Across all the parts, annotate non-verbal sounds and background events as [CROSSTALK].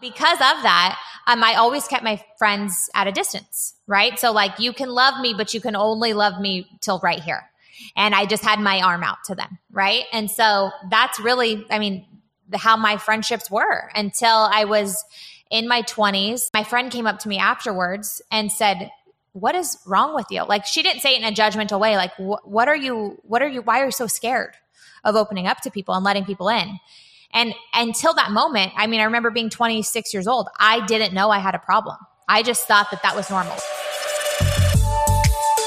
Because of that, um, I always kept my friends at a distance, right? So like you can love me, but you can only love me till right here. And I just had my arm out to them, right? And so that's really, I mean, how my friendships were until I was in my 20s. My friend came up to me afterwards and said, what is wrong with you? Like she didn't say it in a judgmental way. Like, wh- what are you, what are you, why are you so scared of opening up to people and letting people in? And until that moment, I mean, I remember being 26 years old. I didn't know I had a problem. I just thought that that was normal.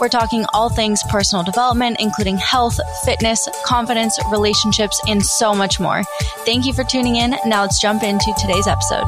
We're talking all things personal development, including health, fitness, confidence, relationships, and so much more. Thank you for tuning in. Now let's jump into today's episode.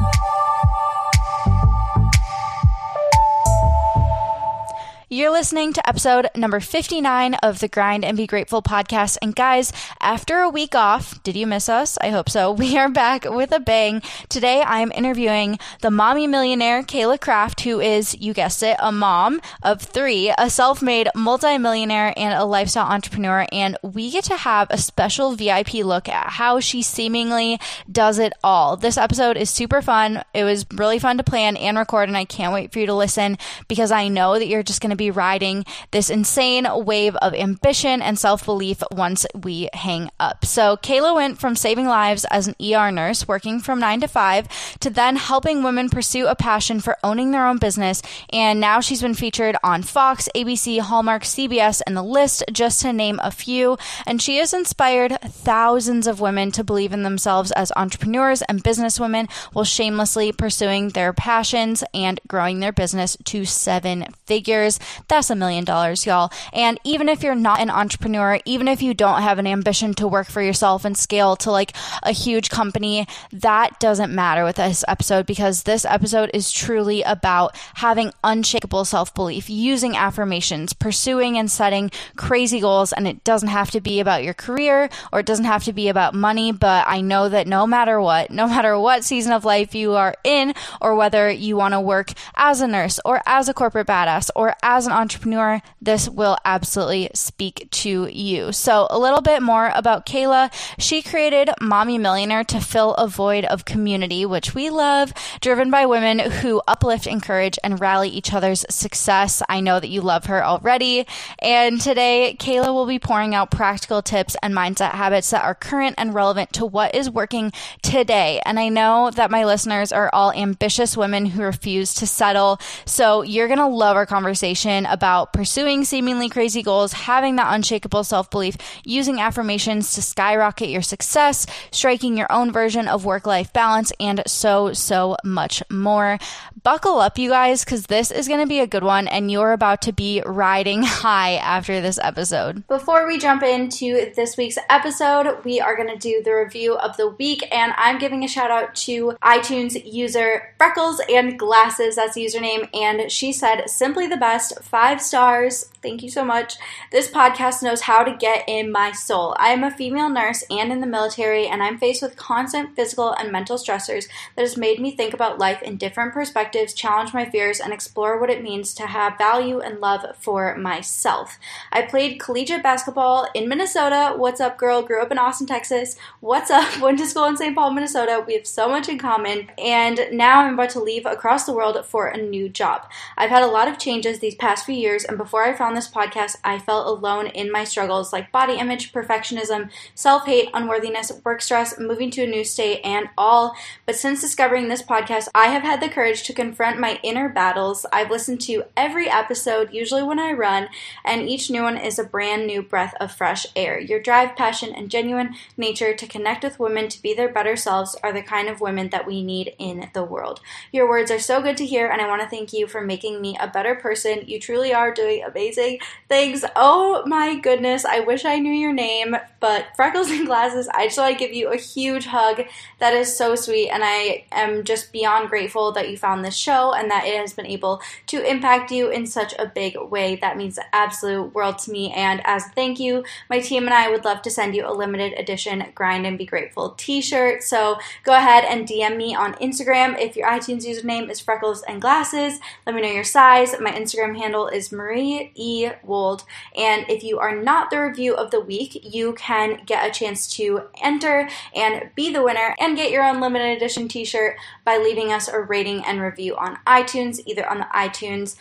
You're listening to episode number 59 of the Grind and Be Grateful podcast. And guys, after a week off, did you miss us? I hope so. [LAUGHS] We are back with a bang. Today I am interviewing the mommy millionaire, Cayla Craft, who is, you guessed it, a mom of three, a self made multimillionaire, and a lifestyle entrepreneur. And we get to have a special VIP look at how she seemingly does it all. This episode is super fun. It was really fun to plan and record, and I can't wait for you to listen because I know that you're just going to be riding this insane wave of ambition and self belief once we hang up. So, Cayla went from saving lives as an ER nurse, working from nine to five, to then helping women pursue a passion for owning their own business. And now she's been featured on Fox, ABC, Hallmark, CBS, and the list, just to name a few. And she has inspired thousands of women to believe in themselves as entrepreneurs and businesswomen while shamelessly pursuing their passions and growing their business to seven figures. That's a million dollars, y'all. And even if you're not an entrepreneur, even if you don't have an ambition to work for yourself and scale to like a huge company, that doesn't matter with this episode because this episode is truly about having unshakable self belief, using affirmations, pursuing and setting crazy goals. And it doesn't have to be about your career or it doesn't have to be about money. But I know that no matter what, no matter what season of life you are in, or whether you want to work as a nurse or as a corporate badass or as an entrepreneur, this will absolutely speak to you. So, a little bit more about Cayla. She created Mommy Millionaire to fill a void of community, which we love, driven by women who uplift, encourage, and rally each other's success. I know that you love her already. And today, Cayla will be pouring out practical tips and mindset habits that are current and relevant to what is working today. And I know that my listeners are all ambitious women who refuse to settle. So, you're going to love our conversation about pursuing seemingly crazy goals, having that unshakable self belief, using affirmations to skyrocket your success, striking your own version of work life balance, and so, so much more. Buckle up, you guys, because this is going to be a good one, and you're about to be riding [LAUGHS] high after this episode. Before we jump into this week's episode, we are going to do the review of the week, and I'm giving a shout out to iTunes user Freckles and Glasses. That's the username, and she said, simply the best, five stars. Thank you so much. This podcast knows how to get in my soul. I am a female nurse and in the military, and I'm faced with constant physical and mental stressors that has made me think about life in different perspectives, challenge my fears, and explore what it means to have value and love for myself. I played collegiate basketball in Minnesota. What's up, girl? Grew up in Austin, Texas. What's up? [LAUGHS] Went to school in St. Paul, Minnesota. We have so much in common, and now I'm about to leave across the world for a new job. I've had a lot of changes these past few years, and before I found this podcast, I felt alone in my struggles like body image, perfectionism, self hate, unworthiness, work stress, moving to a new state, and all. But since discovering this podcast, I have had the courage to confront my inner battles. I've listened to every episode, usually when I run, and each new one is a brand new breath of fresh air. Your drive, passion, and genuine nature to connect with women to be their better selves are the kind of women that we need in the world. Your words are so good to hear, and I want to thank you for making me a better person. You truly are doing amazing amazing. Thanks. Oh my goodness. I wish I knew your name, but Freckles and Glasses, I just want to give you a huge hug. That is so sweet. And I am just beyond grateful that you found this show and that it has been able to impact you in such a big way. That means the absolute world to me. And as a thank you, my team and I would love to send you a limited edition Grind and Be Grateful t shirt. So go ahead and DM me on Instagram if your iTunes username is Freckles and Glasses. Let me know your size. My Instagram handle is Marie E. Wold. And if you are not the review of the week, you can get a chance to enter and be the winner and get your own limited edition t shirt by leaving us a rating and review on iTunes, either on the iTunes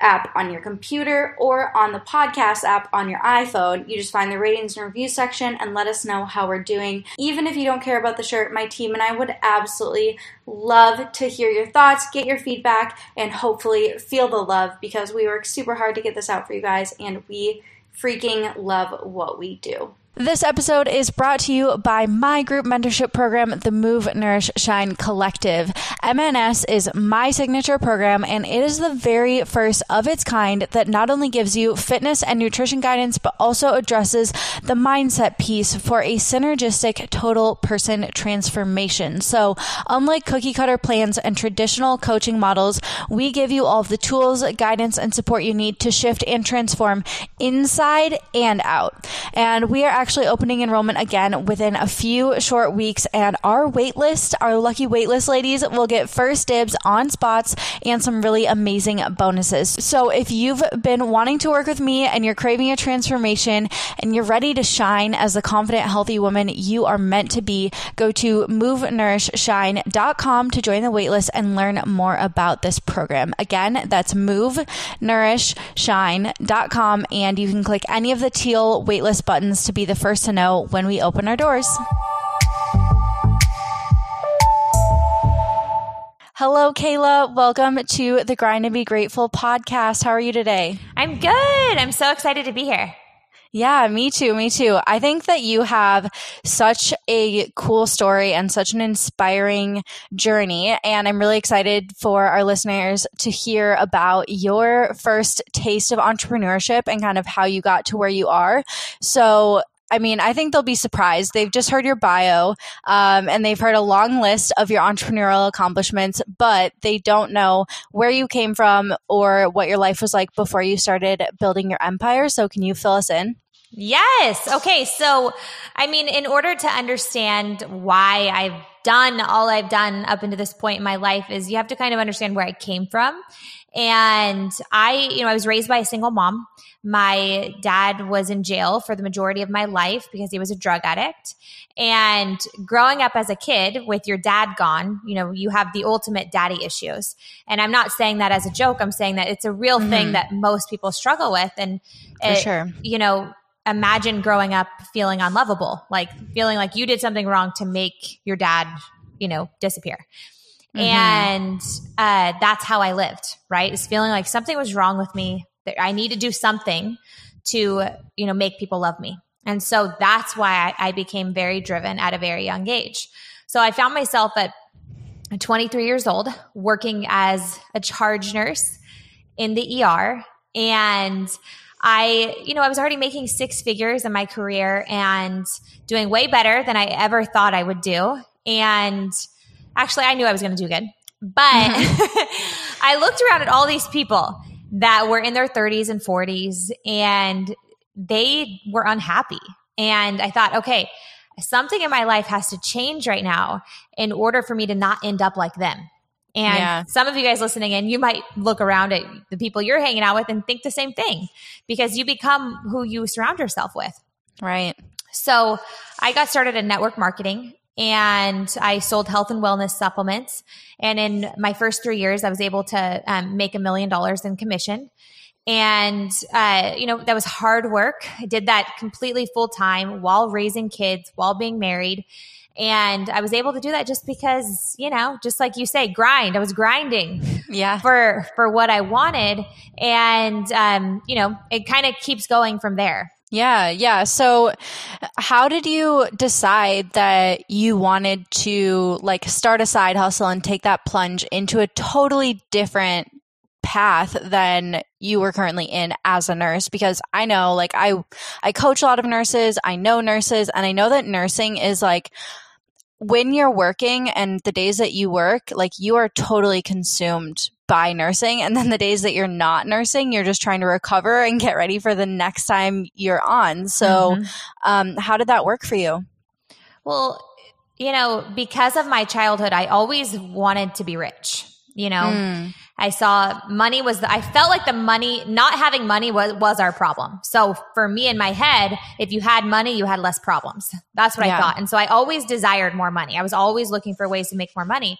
app on your computer or on the podcast app on your iPhone. You just find the ratings and review section and let us know how we're doing. Even if you don't care about the shirt, my team and I would absolutely love to hear your thoughts, get your feedback, and hopefully feel the love because we work super hard to get this out for you guys and we freaking love what we do. This episode is brought to you by my group mentorship program, the Move, Nourish, Shine Collective. MNS is my signature program, and it is the very first of its kind that not only gives you fitness and nutrition guidance, but also addresses the mindset piece for a synergistic total person transformation. So, unlike cookie cutter plans and traditional coaching models, we give you all of the tools, guidance, and support you need to shift and transform inside and out. And we are actually opening enrollment again within a few short weeks, and our waitlist, our lucky waitlist ladies, will get first dibs on spots and some really amazing bonuses. So if you've been wanting to work with me and you're craving a transformation and you're ready to shine as the confident, healthy woman you are meant to be, go to movenourishshine.com to join the waitlist and learn more about this program. Again, that's movenourishshine.com, and you can click any of the teal waitlist buttons to be the first to know when we open our doors. Hello, Cayla. Welcome to the Grind and Be Grateful podcast. How are you today? I'm good. I'm so excited to be here. Yeah, me too. Me too. I think that you have such a cool story and such an inspiring journey. And I'm really excited for our listeners to hear about your first taste of entrepreneurship and kind of how you got to where you are. So, I mean, I think they'll be surprised. They've just heard your bio um, and they've heard a long list of your entrepreneurial accomplishments, but they don't know where you came from or what your life was like before you started building your empire. So, can you fill us in? Yes. Okay. So, I mean, in order to understand why I've done all I've done up until this point in my life, is you have to kind of understand where I came from. And I, you know, I was raised by a single mom. My dad was in jail for the majority of my life because he was a drug addict. And growing up as a kid with your dad gone, you know, you have the ultimate daddy issues. And I'm not saying that as a joke. I'm saying that it's a real mm-hmm. thing that most people struggle with. And, it, sure. you know, imagine growing up feeling unlovable, like feeling like you did something wrong to make your dad, you know, disappear. Mm-hmm. And uh, that's how I lived, right? Is feeling like something was wrong with me. That I need to do something to, you know, make people love me. And so that's why I, I became very driven at a very young age. So I found myself at 23 years old working as a charge nurse in the ER. And I, you know, I was already making six figures in my career and doing way better than I ever thought I would do. And Actually, I knew I was going to do good, but mm-hmm. [LAUGHS] [LAUGHS] I looked around at all these people that were in their 30s and 40s and they were unhappy. And I thought, okay, something in my life has to change right now in order for me to not end up like them. And yeah. some of you guys listening in, you might look around at the people you're hanging out with and think the same thing because you become who you surround yourself with. Right. So I got started in network marketing and I sold health and wellness supplements. And in my first three years, I was able to um, make a million dollars in commission. And, uh, you know, that was hard work. I did that completely full time while raising kids, while being married. And I was able to do that just because, you know, just like you say, grind. I was grinding yeah. for, for what I wanted. And, um, you know, it kind of keeps going from there. Yeah, yeah. So how did you decide that you wanted to like start a side hustle and take that plunge into a totally different path than you were currently in as a nurse because I know like I I coach a lot of nurses, I know nurses and I know that nursing is like when you're working and the days that you work, like you are totally consumed by nursing. And then the days that you're not nursing, you're just trying to recover and get ready for the next time you're on. So, mm-hmm. um, how did that work for you? Well, you know, because of my childhood, I always wanted to be rich, you know. Mm. I saw money was the, I felt like the money, not having money was, was our problem. So for me in my head, if you had money, you had less problems. [LAUGHS] That's what yeah. I thought. And so I always desired more money. I was always looking for ways to make more money.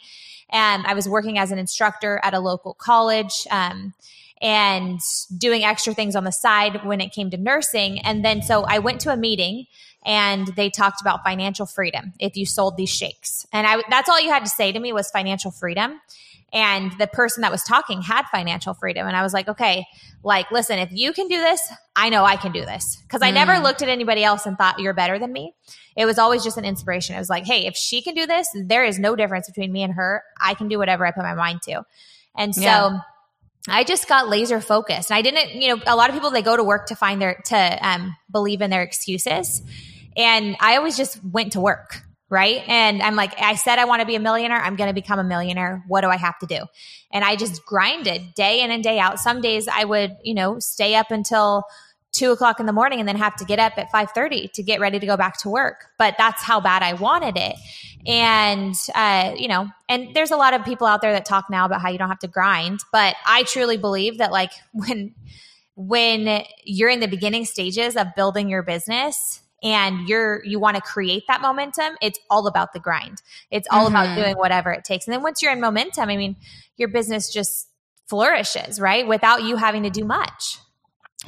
And I was working as an instructor at a local college. Um, and doing extra things on the side when it came to nursing. And then so I went to a meeting and they talked about financial freedom if you sold these shakes. And I that's all you had to say to me was financial freedom and the person that was talking had financial freedom. And i was like okay like listen if you can do this i know i can do this. Because i mm. never looked at anybody else and thought you're better than me. It was always just an inspiration. It was like hey if she can do this there is no difference between me and her. I can do whatever i put my mind to. And so yeah. I just got laser focused. And I didn't, you know, a lot of people they go to work to find their to um, believe in their excuses, and I always just went to work right? And I'm like, I said I want to be a millionaire. I'm going to become a millionaire. What do I have to do? And I just grinded day in and day out. Some days I would, you know, stay up until two o'clock in the morning and then have to get up at 5.30 to get ready to go back to work but that's how bad i wanted it and uh, you know and there's a lot of people out there that talk now about how you don't have to grind but i truly believe that like [LAUGHS] when when you're in the beginning stages of building your business and you're you want to create that momentum it's all about the grind. It's all mm-hmm. about doing whatever it takes. And then once you're in momentum i mean your business just flourishes right? Without you having to do much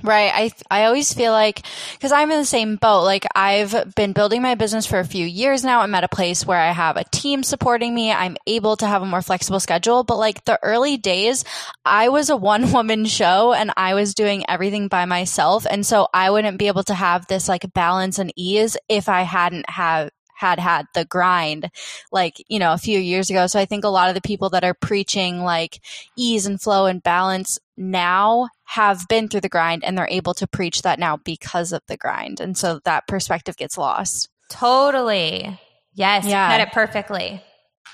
Right. I I always feel like cuz I'm in the same boat. Like I've been building my business for a few years now. I'm at a place where I have a team supporting me. I'm able to have a more flexible schedule, but like the early days, I was a [LAUGHS] one woman show and I was doing everything by myself. And so I wouldn't be able to have this like balance and ease if I hadn't have had had the grind like, you know, a few years ago. So I think a lot of the people that are preaching like ease and flow and balance now have been through the grind and they're able to preach that now because of the grind. And so that perspective gets lost. Totally. Yes. Yeah. Said it perfectly.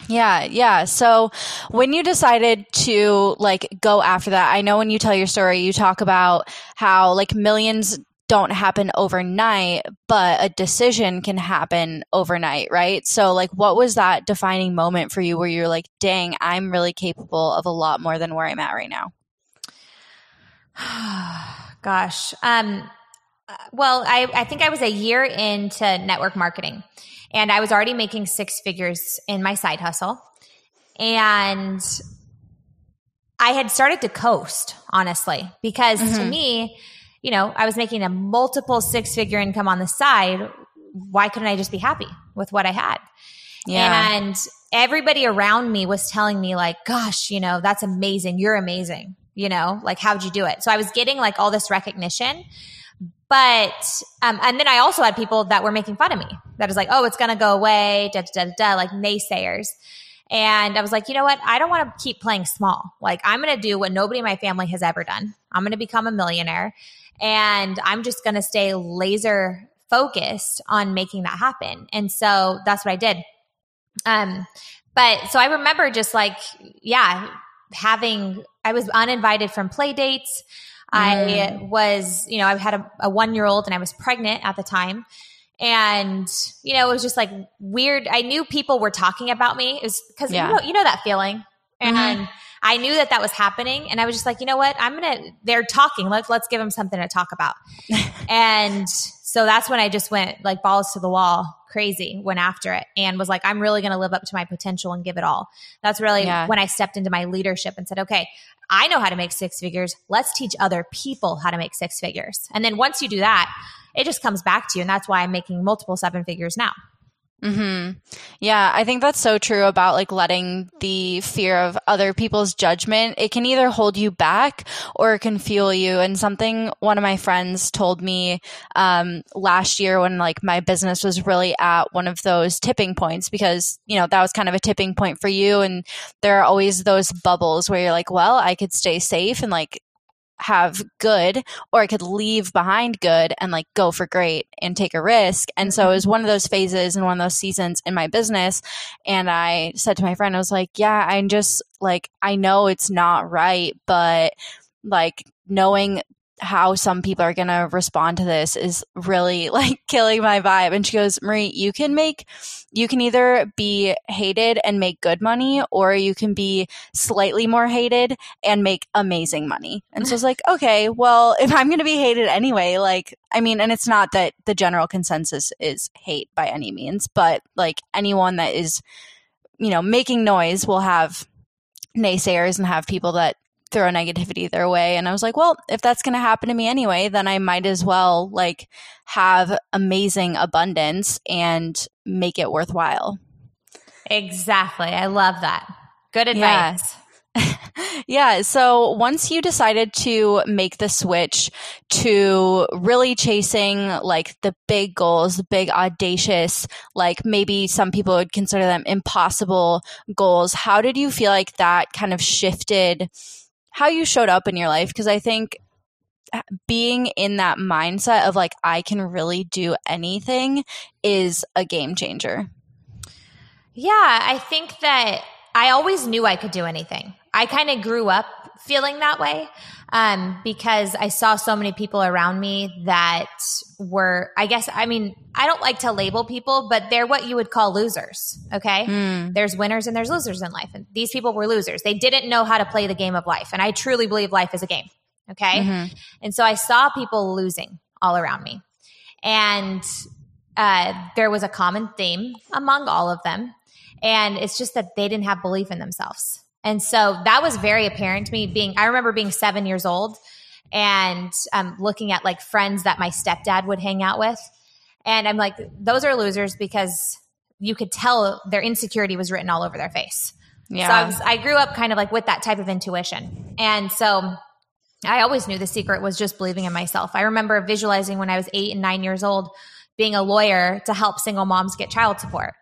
Yeah, yeah. So when you decided to like go after that, I know when you tell your story, you talk about how like millions don't happen overnight, but a decision can happen overnight, right? So, like, what was that defining moment for you where you're like, dang, I'm really capable of a lot more than where I'm at right now? [SIGHS] Gosh. Um, well, I, I think I was a year into network marketing and I was already making six figures in my side hustle. And I had started to coast, honestly, because mm-hmm. to me, you know, I was making a multiple six figure income on the side. Why couldn't I just be happy with what I had? Yeah. And everybody around me was telling me like, gosh, you know, that's amazing. You're amazing. You know, like how'd you do it? So I was getting like all this recognition. But um, and then I also had people that were making fun of me. That was like, oh, it's gonna go away, da da da, da like naysayers. And I was like, you know what? I don't want to keep playing small. Like, I'm going to do what nobody in my family has ever done. I'm going to become a millionaire and I'm just going to stay laser focused on making that happen. And so that's what I did. Um, but so I remember just like, yeah, having, I was uninvited from play dates. Mm. I was, you know, I had a, a one year old and I was pregnant at the time. And, you know, it was just like weird. I knew people were talking about me. It was because, yeah. you, know, you know that feeling. Mm-hmm. And, mm-hmm I knew that that was happening, and I was just like, you know what? I'm gonna. They're talking. Let's let's give them something to talk about. [LAUGHS] and so that's when I just went like balls to the wall, crazy, went after it, and was like, I'm really gonna live up to my potential and give it all. That's really yeah. when I stepped into my leadership and said, okay, I know how to make six figures. Let's teach other people how to make six figures. And then once you do that, it just comes back to you, and that's why I'm making multiple seven figures now. Mm-hmm. Yeah, I think that's so true about like letting the fear of other people's judgment. It can either hold you back or it can fuel you. And something one of my friends told me um, last year when like my business was really at one of those tipping points because you know that was kind of a tipping point for you. And there are always those bubbles where you're like, well, I could stay safe and like have good or I could leave behind good and like go for great and take a risk. And so it was mm-hmm. one of those phases and one of those seasons in my business. And I said to my friend, I was like, yeah, I'm just like, I know it's not right, but like knowing how some people are going to respond to this is really [LAUGHS] like killing my vibe. And she goes, Marie, you can make, you can either be hated and make good money, or you can be slightly more hated and make amazing money. And so I was like, [LAUGHS] okay, well, if I'm going to be hated anyway, like, I mean, and it's not that the general consensus is hate by any means, but like anyone that is, you know, making noise will have naysayers and have people that throw negativity their way and i was like well if that's going to happen to me anyway then i might as well like have amazing abundance and make it worthwhile exactly i love that good advice yeah. [LAUGHS] yeah. So once you decided to make the switch to really chasing like the big goals, the big audacious, like maybe some people would consider them impossible goals, how did you feel like that kind of shifted how you showed up in your life because I think uh, being in that mindset of like I can really do anything is a game changer. Yeah, I think that I always knew I could do anything. I kind of grew up feeling that way um, because I saw so many people around me that were, I guess, I mean, I don't like to label people, but they're what you would call losers. Okay. Mm. There's winners and there's losers in life. And these people were losers. They didn't know how to play the game of life. And I truly believe life is a game. Okay. Mm-hmm. And so I saw people losing all around me. And uh, there was a common theme among all of them. And it's just that they didn't have belief in themselves. And so that was very apparent to me being, I remember being seven years old and um, looking at like friends that my stepdad would hang out with. And I'm like, those are losers because you could tell their insecurity was written all over their face. Yeah. So I, was, I grew up kind of like with that type of intuition. And so I always knew the secret was just believing in myself. I remember visualizing when I was eight and nine years old being a lawyer to help single moms get child support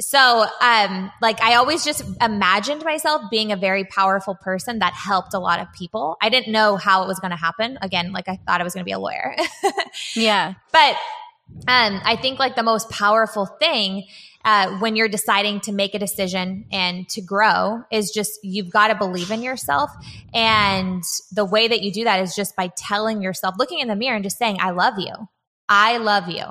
so um like i always just imagined myself being a very powerful person that helped a lot of people. I didn't know how it was going to happen. Again like i thought i was going to be a lawyer. [LAUGHS] Yeah. But um i think like the most powerful thing uh, when you're deciding to make a decision and to grow is just you've got to believe in yourself. And the way that you do that is just by telling yourself looking in the mirror and just saying i love you. I love you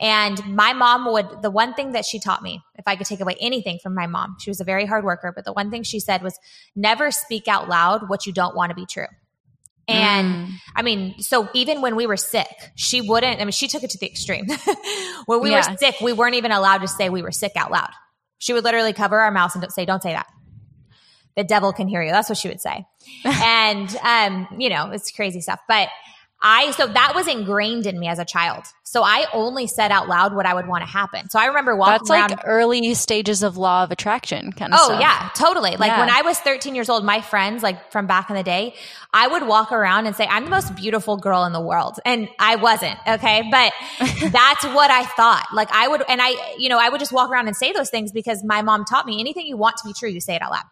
and my mom would, the one thing that she taught me, if I could take away anything from my mom, she was a very hard worker, but the one thing she said was never speak out loud what you don't want to be true. And mm. I mean, so even when we were sick, she wouldn't, I mean, she took it to the extreme. [LAUGHS] when we yeah. were sick, we weren't even allowed to say we were sick out loud. She would literally cover our mouths and say, don't say that. The devil can hear you. That's what she would say. [LAUGHS] and, um, you know, it's crazy stuff. But I, so that was ingrained in me as a child. So I only said out loud what I would want to happen. So I remember walking That's around. like early stages of law of attraction kind of Oh stuff. yeah, totally. Like yeah. when I was 13 years old, my friends, like from back in the day, I would walk around and say, I'm the most beautiful girl in the world. And I wasn't. Okay. But [LAUGHS] that's what I thought. Like I would, and I, you know, I would just walk around and say those things because my mom taught me anything you want to be true, you say it out loud.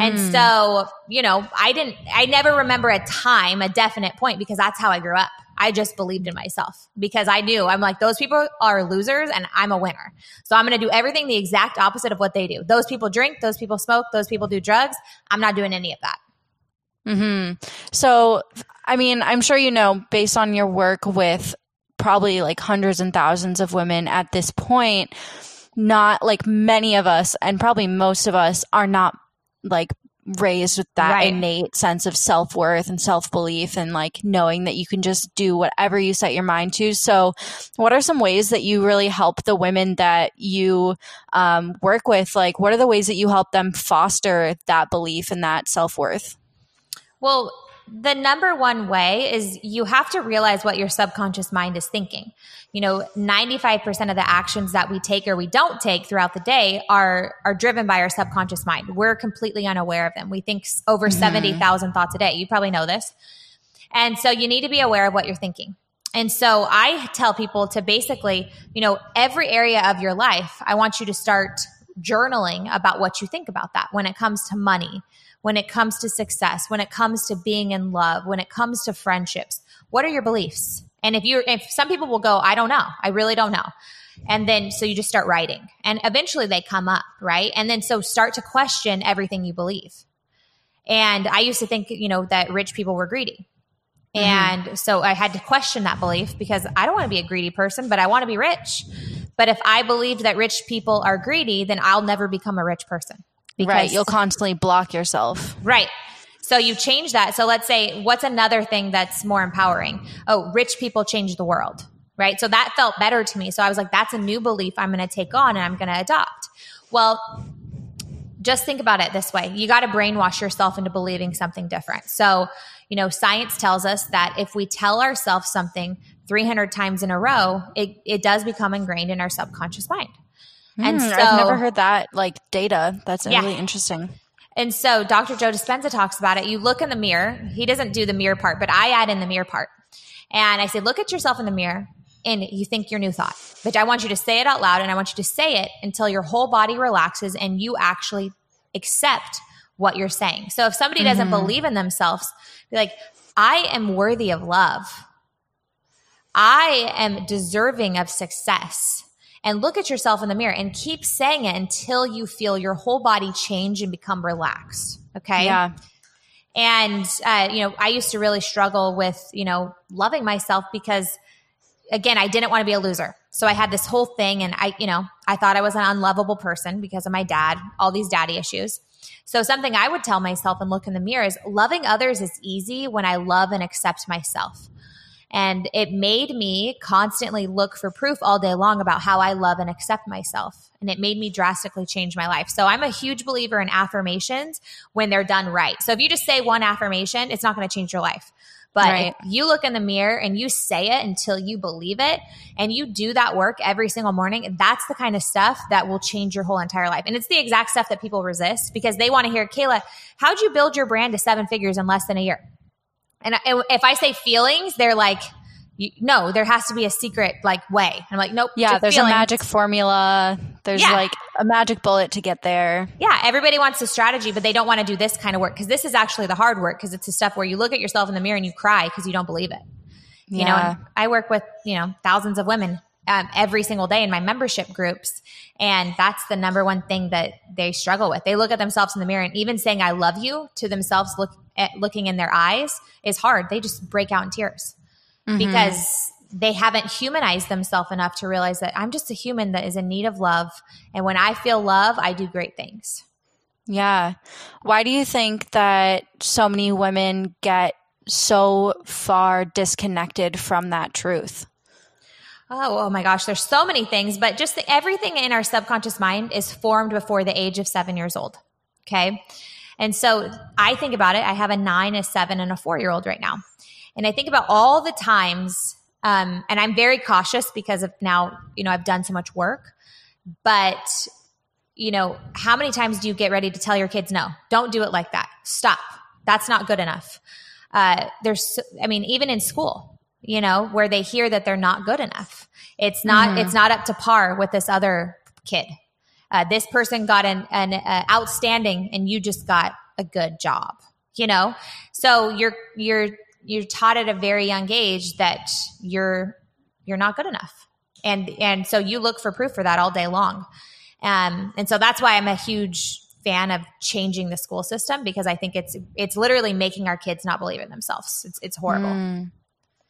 And hmm. so, you know, I didn't, I never remember a time, a definite point because that's how I grew up. I just believed in myself because I knew I'm like, those people are losers and I'm a winner. So I'm going to do everything the exact opposite of what they do. Those people drink, those people smoke, those people do drugs. I'm not doing any of that. Hmm. So, I mean, I'm sure you know, based on your work with probably like hundreds and thousands of women at this point, not like many of us, and probably most of us, are not like raised with that right. innate sense of self worth and self belief and like knowing that you can just do whatever you set your mind to. So, what are some ways that you really help the women that you um, work with? Like, what are the ways that you help them foster that belief and that self worth? Well, the number one way is you have to realize what your subconscious mind is thinking. You know, 95% of the actions that we take or we don't take throughout the day are are driven by our subconscious mind. We're completely unaware of them. We think over mm-hmm. 70,000 thoughts a day. You probably know this. And so you need to be aware of what you're thinking. And so I tell people to basically, you know, every area of your life, I want you to start journaling about what you think about that when it comes to money, when it comes to success, when it comes to being in love, when it comes to friendships. What are your beliefs? And if you if some people will go, I don't know. I really don't know. And then so you just start writing. And eventually they come up, right? And then so start to question everything you believe. And I used to think, you know, that rich people were greedy. Mm-hmm. And so I had to question that belief because I don't want to be a greedy person, but I want to be rich. But if I believe that rich people are greedy, then I'll never become a rich person. Because, right. You'll constantly block yourself. Right. So you change that. So let's say, what's another thing that's more empowering? Oh, rich people change the world. Right. So that felt better to me. So I was like, that's a new belief I'm going to take on and I'm going to adopt. Well, just think about it this way you got to brainwash yourself into believing something different. So, you know, science tells us that if we tell ourselves something 300 times in a row, it, it does become ingrained in our subconscious mind. Mm, and so, I've never heard that like data. That's yeah. really interesting. And so Dr. Joe Dispenza talks about it. You look in the mirror. He doesn't do the mirror part, but I add in the mirror part. And I say, look at yourself in the mirror and you think your new thought. But I want you to say it out loud and I want you to say it until your whole body relaxes and you actually accept what you're saying. So if somebody doesn't mm-hmm. believe in themselves, be like, I am worthy of love. I am deserving of success. And look at yourself in the mirror and keep saying it until you feel your whole body change and become relaxed. Okay. Yeah. And, uh, you know, I used to really struggle with, you know, loving myself because again, I didn't want to be a loser. So I had this whole thing and I, you know, I thought I was an unlovable person because of my dad, all these daddy issues. So something I would tell myself and look in the mirror is loving others is easy when I love and accept myself. And it made me constantly look for proof all day long about how I love and accept myself. And it made me drastically change my life. So I'm a huge believer in affirmations when they're done right. So if you just say one affirmation, it's not going to change your life. But right. you look in the mirror and you say it until you believe it and you do that work every single morning, that's the kind of stuff that will change your whole entire life. And it's the exact stuff that people resist because they want to hear, Cayla, how'd you build your brand to seven figures in less than a year? And if I say feelings, they're like, no, there has to be a secret like way. I'm like, nope. Yeah, there's feelings. a magic formula. There's yeah. like a magic bullet to get there. Yeah, everybody wants a strategy, but they don't want to do this kind of work because this is actually the hard work because it's the stuff where you look at yourself in the mirror and you cry because you don't believe it. You yeah. know, I work with you know thousands of women um, every single day in my membership groups, and that's the number one thing that they struggle with. They look at themselves in the mirror, and even saying "I love you" to themselves, look at, looking in their eyes, is hard. They just break out in tears mm-hmm. because they haven't humanized themselves enough to realize that I'm just a human that is in need of love. And when I feel love, I do great things. Yeah. Why do you think that so many women get so far disconnected from that truth? Oh, oh my gosh, there's so many things, but just the, everything in our subconscious mind is formed before the age of seven years old. Okay. And so I think about it. I have a nine, a seven, and a four year old right now. And I think about all the times, um, and I'm very cautious because of now, you know, I've done so much work, but you know, how many times do you get ready to tell your kids, no, don't do it like that. Stop. That's not good enough. Uh, there's, I mean, even in school, you know, where they hear that they're not good enough. It's not, mm-hmm. it's not up to par with this other kid. Uh, this person got an, an uh, outstanding and you just got a good job, you know? So you're, you're you're taught at a very young age that you're you're not good enough and and so you look for proof for that all day long um, and so that's why i'm a huge fan of changing the school system because i think it's it's literally making our kids not believe in themselves it's, it's horrible mm.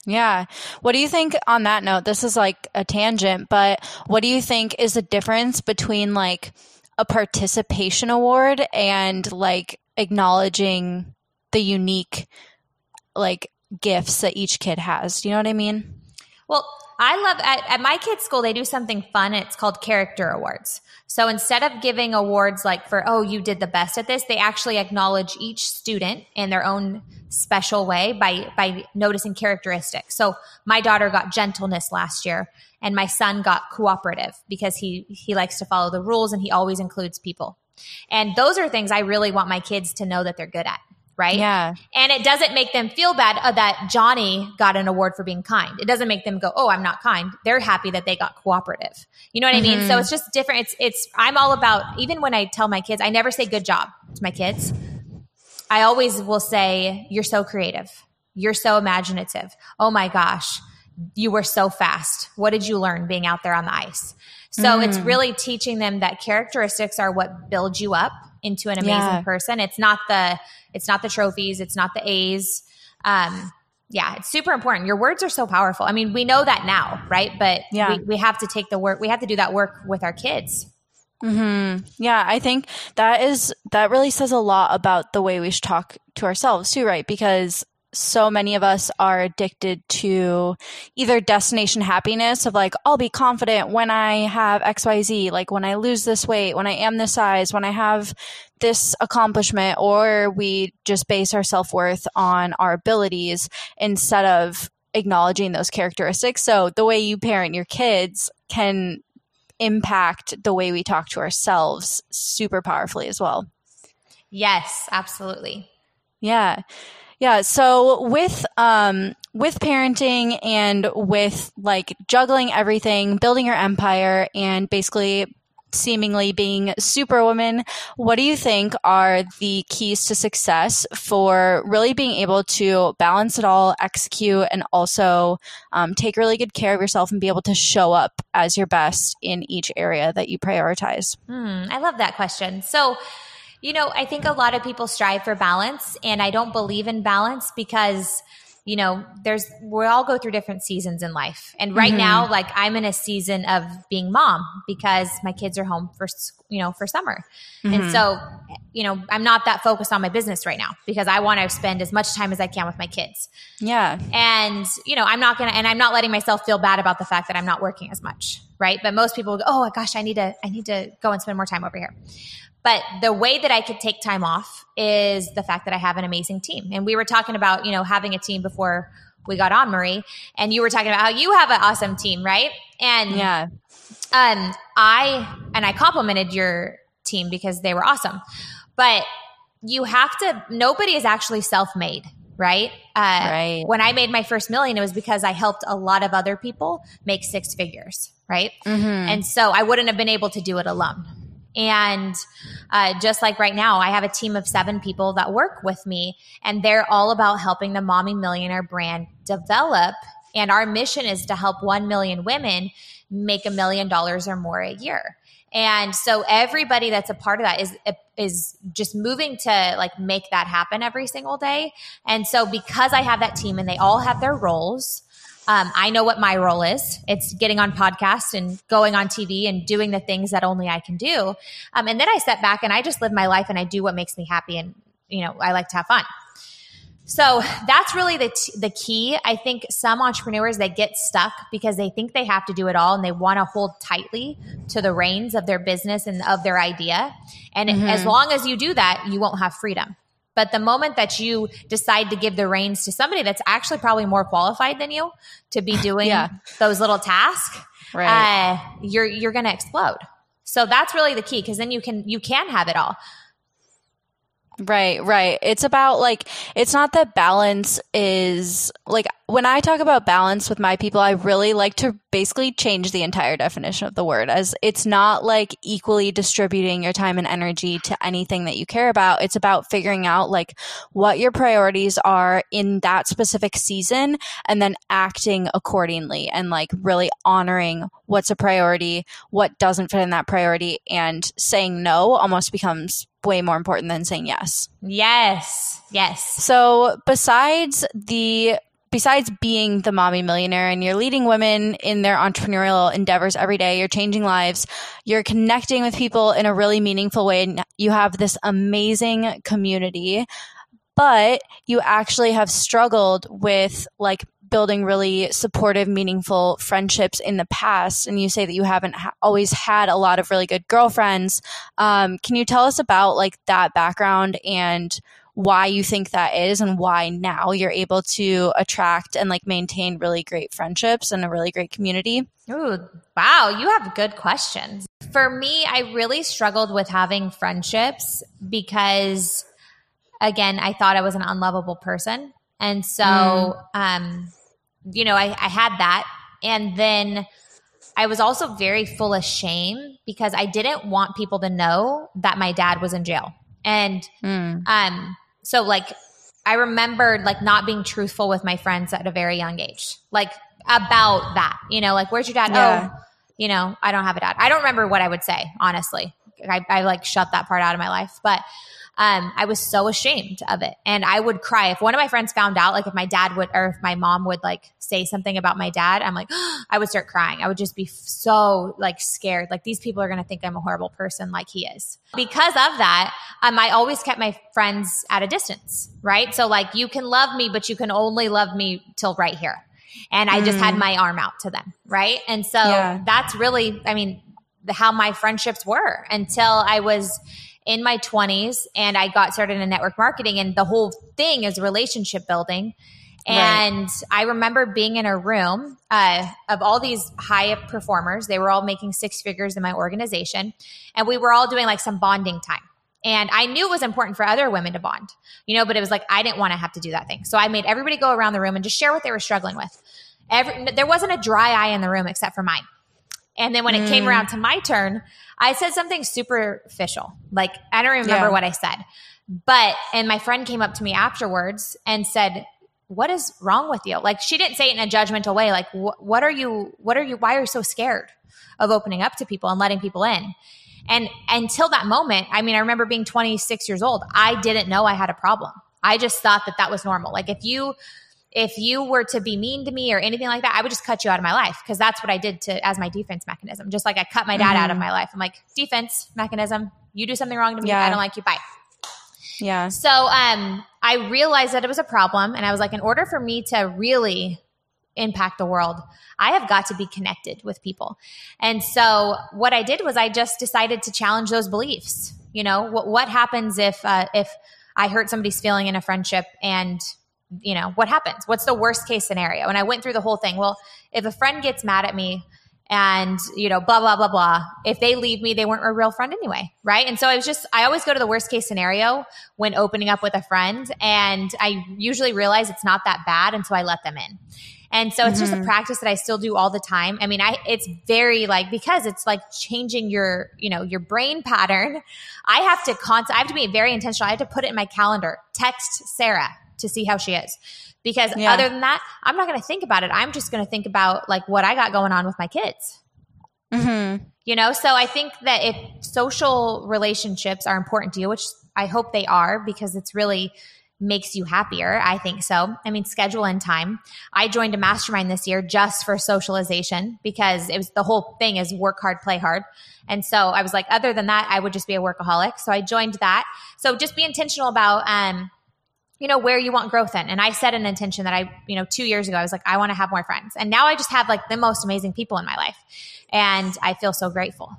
Yeah. What do you think on that note? This is like a tangent, but what do you think is the difference between like a participation award and like acknowledging the unique like gifts that each kid has. Do you know what I mean? Well, I love at, at my kids' school, they do something fun. It's called character awards. So instead of giving awards like for, oh, you did the best at this, they actually acknowledge each student in their own special way by, by noticing characteristics. So my daughter got gentleness last year and my son got cooperative because he, he likes to follow the rules and he always includes people. And those are things I really want my kids to know that they're good at right? Yeah. And it doesn't make them feel bad uh, that Johnny got an award for being kind. It doesn't make them go, "Oh, I'm not kind." They're happy that they got cooperative. You know what mm-hmm. I mean? So mm-hmm. it's just different. It's it's I'm all about even when I tell my kids, I never say good job to my kids. I always will say, "You're so creative. You're so imaginative. Oh my gosh, you were so fast. What did you learn being out there on the ice?" So mm. it's really teaching them that characteristics are what build you up into an amazing yeah. person. It's not the it's not the trophies, it's not the A's. Um, yeah, it's super important. Your words are so powerful. I mean, we know that now, right? But yeah. we, we have to take the work. We have to do that work with our kids. Hmm. Yeah, I think that is that really says a lot about the way we should talk to ourselves too, right? Because so many of us are addicted to either destination happiness of like, I'll be confident when I have XYZ, like when I lose this weight, when I am this size, when I have this accomplishment, or we just base our self worth on our abilities instead of acknowledging those characteristics. So the way you parent your kids can impact the way we talk to ourselves super powerfully as well. Yes, absolutely. Yeah. Yeah. So with um with parenting and with like juggling everything, building your empire, and basically seemingly being superwoman, what do you think are the keys to success for really being able to balance it all, execute, and also um, take really good care of yourself and be able to show up as your best in each area that you prioritize? Hmm, I love that question. So you know, I think a lot of people strive for balance, and I don't believe in balance because you know, there's we all go through different seasons in life. And right mm-hmm. now, like I'm in a season of being mom because my kids are home for you know, for summer. Mm-hmm. And so, you know, I'm not that focused on my business right now because I want to spend as much time as I can with my kids. Yeah. And, you know, I'm not going to and I'm not letting myself feel bad about the fact that I'm not working as much, right? But most people go, "Oh, gosh, I need to I need to go and spend more time over here." But the way that I could take time off is the fact that I have an amazing team. And we were talking about, you know, having a team before we got on, Marie. And you were talking about how you have an awesome team, right? And yeah. Um, I and I complimented your team because they were awesome. But you have to nobody is actually self-made right? Uh, right. When I made my first million, it was because I helped a lot of other people make six figures, right? Mm-hmm. And so I wouldn't have been able to do it alone. And uh, just like right now, I have a team of seven people that work with me, and they're all about helping the Mommy Millionaire brand develop. And our mission is to help 1 million women make a million dollars or more a year. And so everybody that's a part of that is is just moving to like make that happen every single day. And so because I have that team and they all have their roles, um, I know what my role is. It's getting on podcasts and going on TV and doing the things that only I can do. Um, and then I step back and I just live my life and I do what makes me happy. And, you know, I like to have fun. So that's really the, t- the key. I think some entrepreneurs, they get stuck because they think they have to do it all and they want to hold tightly to the reins of their business and of their idea. And mm-hmm. as long as you do that, you won't have freedom. But the moment that you decide to give the reins to somebody that's actually probably more qualified than you to be [LAUGHS] doing yeah. those little tasks, right. uh, you're you're going to explode. So that's really the key because then you can you can have it all. Right, right. It's about like, it's not that balance is like, when I talk about balance with my people, I really like to basically change the entire definition of the word as it's not like equally distributing your time and energy to anything that you care about. It's about figuring out like what your priorities are in that specific season and then acting accordingly and like really honoring what's a priority, what doesn't fit in that priority, and saying no almost becomes way more important than saying yes. Yes. Yes. So besides the besides being the mommy millionaire and you're leading women in their entrepreneurial endeavors every day, you're changing lives, you're connecting with people in a really meaningful way, and you have this amazing community, but you actually have struggled with like building really supportive, meaningful friendships in the past, and you say that you haven't ha- always had a lot of really good girlfriends. Um, can you tell us about like that background and why you think that is and why now you're able to attract and like maintain really great friendships and a really great community? Ooh, wow, you have good questions. For me, I really struggled with having friendships because again, I thought I was an unlovable person. And so mm. um you know, I, I had that. And then I was also very full of shame because I didn't want people to know that my dad was in jail. And mm. um so like I remembered like not being truthful with my friends at a very young age. Like about that, you know, like where's your dad? Yeah. Oh, you know, I don't have a dad. I don't remember what I would say, honestly. I, I like shut that part out of my life. But um, I was so ashamed of it. And I would cry. If one of my friends found out, like if my dad would, or if my mom would like say something about my dad, I'm like, [GASPS] I would start crying. I would just be so like scared. Like these people are going to think I'm a horrible person like he is. Because of that, um, I always kept my friends at a distance, right? So like you can love me, but you can only love me till right here. And I mm. just had mm. my arm out to them, right? And so yeah. that's really, I mean, how my friendships were until I was in my 20s and I got started in network marketing and the whole thing is relationship building. And right. I remember being in a room uh, of all these high performers. They were all making six figures in my organization. And we were all doing like some bonding time. And I knew it was important for other women to bond, you know, but it was like I didn't want to have to do that thing. So I made everybody go around the room and just share what they were struggling with. Every, there wasn't a dry eye in the room except for mine. And then when mm. it came around to my turn, I said something superficial. Like, I don't remember yeah. what I said. But, and my friend came up to me afterwards and said, What is wrong with you? Like, she didn't say it in a judgmental way. Like, what are you, what are you, why are you so scared of opening up to people and letting people in? And until that moment, I mean, I remember being 26 years old. I didn't know I had a problem. I just thought that that was normal. Like, if you, if you were to be mean to me or anything like that, I would just cut you out of my life because that's what I did to as my defense mechanism. Just like I cut my dad mm-hmm. out of mm-hmm. my life. I'm like, defense mechanism. You do something wrong to me, yeah. I don't like you. Bye. Yeah. So um I realized that it was a problem and I was like, in order for me to really impact the world, I have got to be connected with people. And so what I did was I just decided to challenge those beliefs. You know, what what happens if uh, if I hurt somebody's feeling in a friendship and you know, what happens? What's the worst case scenario? And I went through the whole thing. Well, if a friend gets mad at me and, you know, blah, blah, blah, blah, if they leave me, they weren't a real friend anyway. Right. And so I was just, I always go to the worst case scenario when opening up with a friend. And I usually realize it's not that bad. And so I let them in. And so it's mm-hmm. just a mm-hmm. practice that I still do all the time. I mean, I it's very like because it's like changing your, you know, your brain pattern. I have to constantly I have to be very intentional. I have to put it in my calendar. Text Sarah to see how she is. Because yeah. other than that, I'm not going to think about it. I'm just going to think about like what I got going on with my kids. Mm-hmm. You know, so I think that if social relationships are important to you, which I hope they are because it's really makes you happier. I think so. I mean, schedule and time. I joined a mastermind this year just for socialization because it was the whole thing is work hard, play hard. And so I was like, other than that, I would just be a workaholic. So I joined that. So just be intentional about, um, you know, where you want growth in. And I set an intention that I, you know, two years ago, I was like, I want to have more friends. And now I just have like the most amazing people in my life. And I feel so grateful.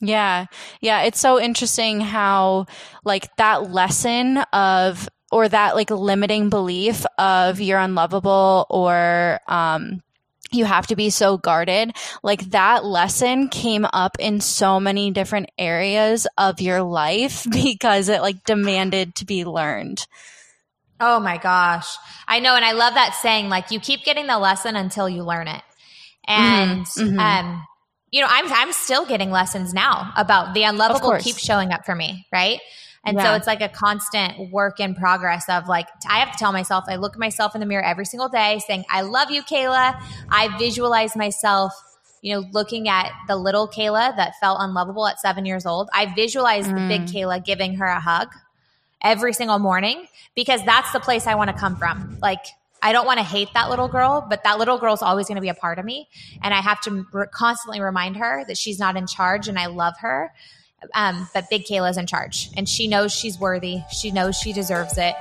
Yeah. Yeah. It's so interesting how, like, that lesson of, or that like limiting belief of you're unlovable or, um, you have to be so guarded. Like that lesson came up in so many different areas of your life [LAUGHS] because it like demanded to be learned. Oh my gosh. I know. And I love that saying, like, you keep getting the lesson until you learn it. And, mm-hmm. mm-hmm. um, you know, I'm, I'm still getting lessons now about the unlovable keep showing up for me. Right. And yeah. so it's like a constant work in progress of like, I have to tell myself, I look at myself in the mirror every single day saying, I love you, Cayla. I visualize myself, you know, looking at the little Cayla that felt unlovable at seven years old. I visualize mm. the big mm. Cayla giving her a hug every single morning because that's the place I want to come from. Like, I don't want to hate that little girl, but that little girl is always going to be a part of me. And I have to re- constantly remind her that she's not in charge and I love her. Um, but Big Cayla's in charge and she knows she's worthy. She knows she deserves it.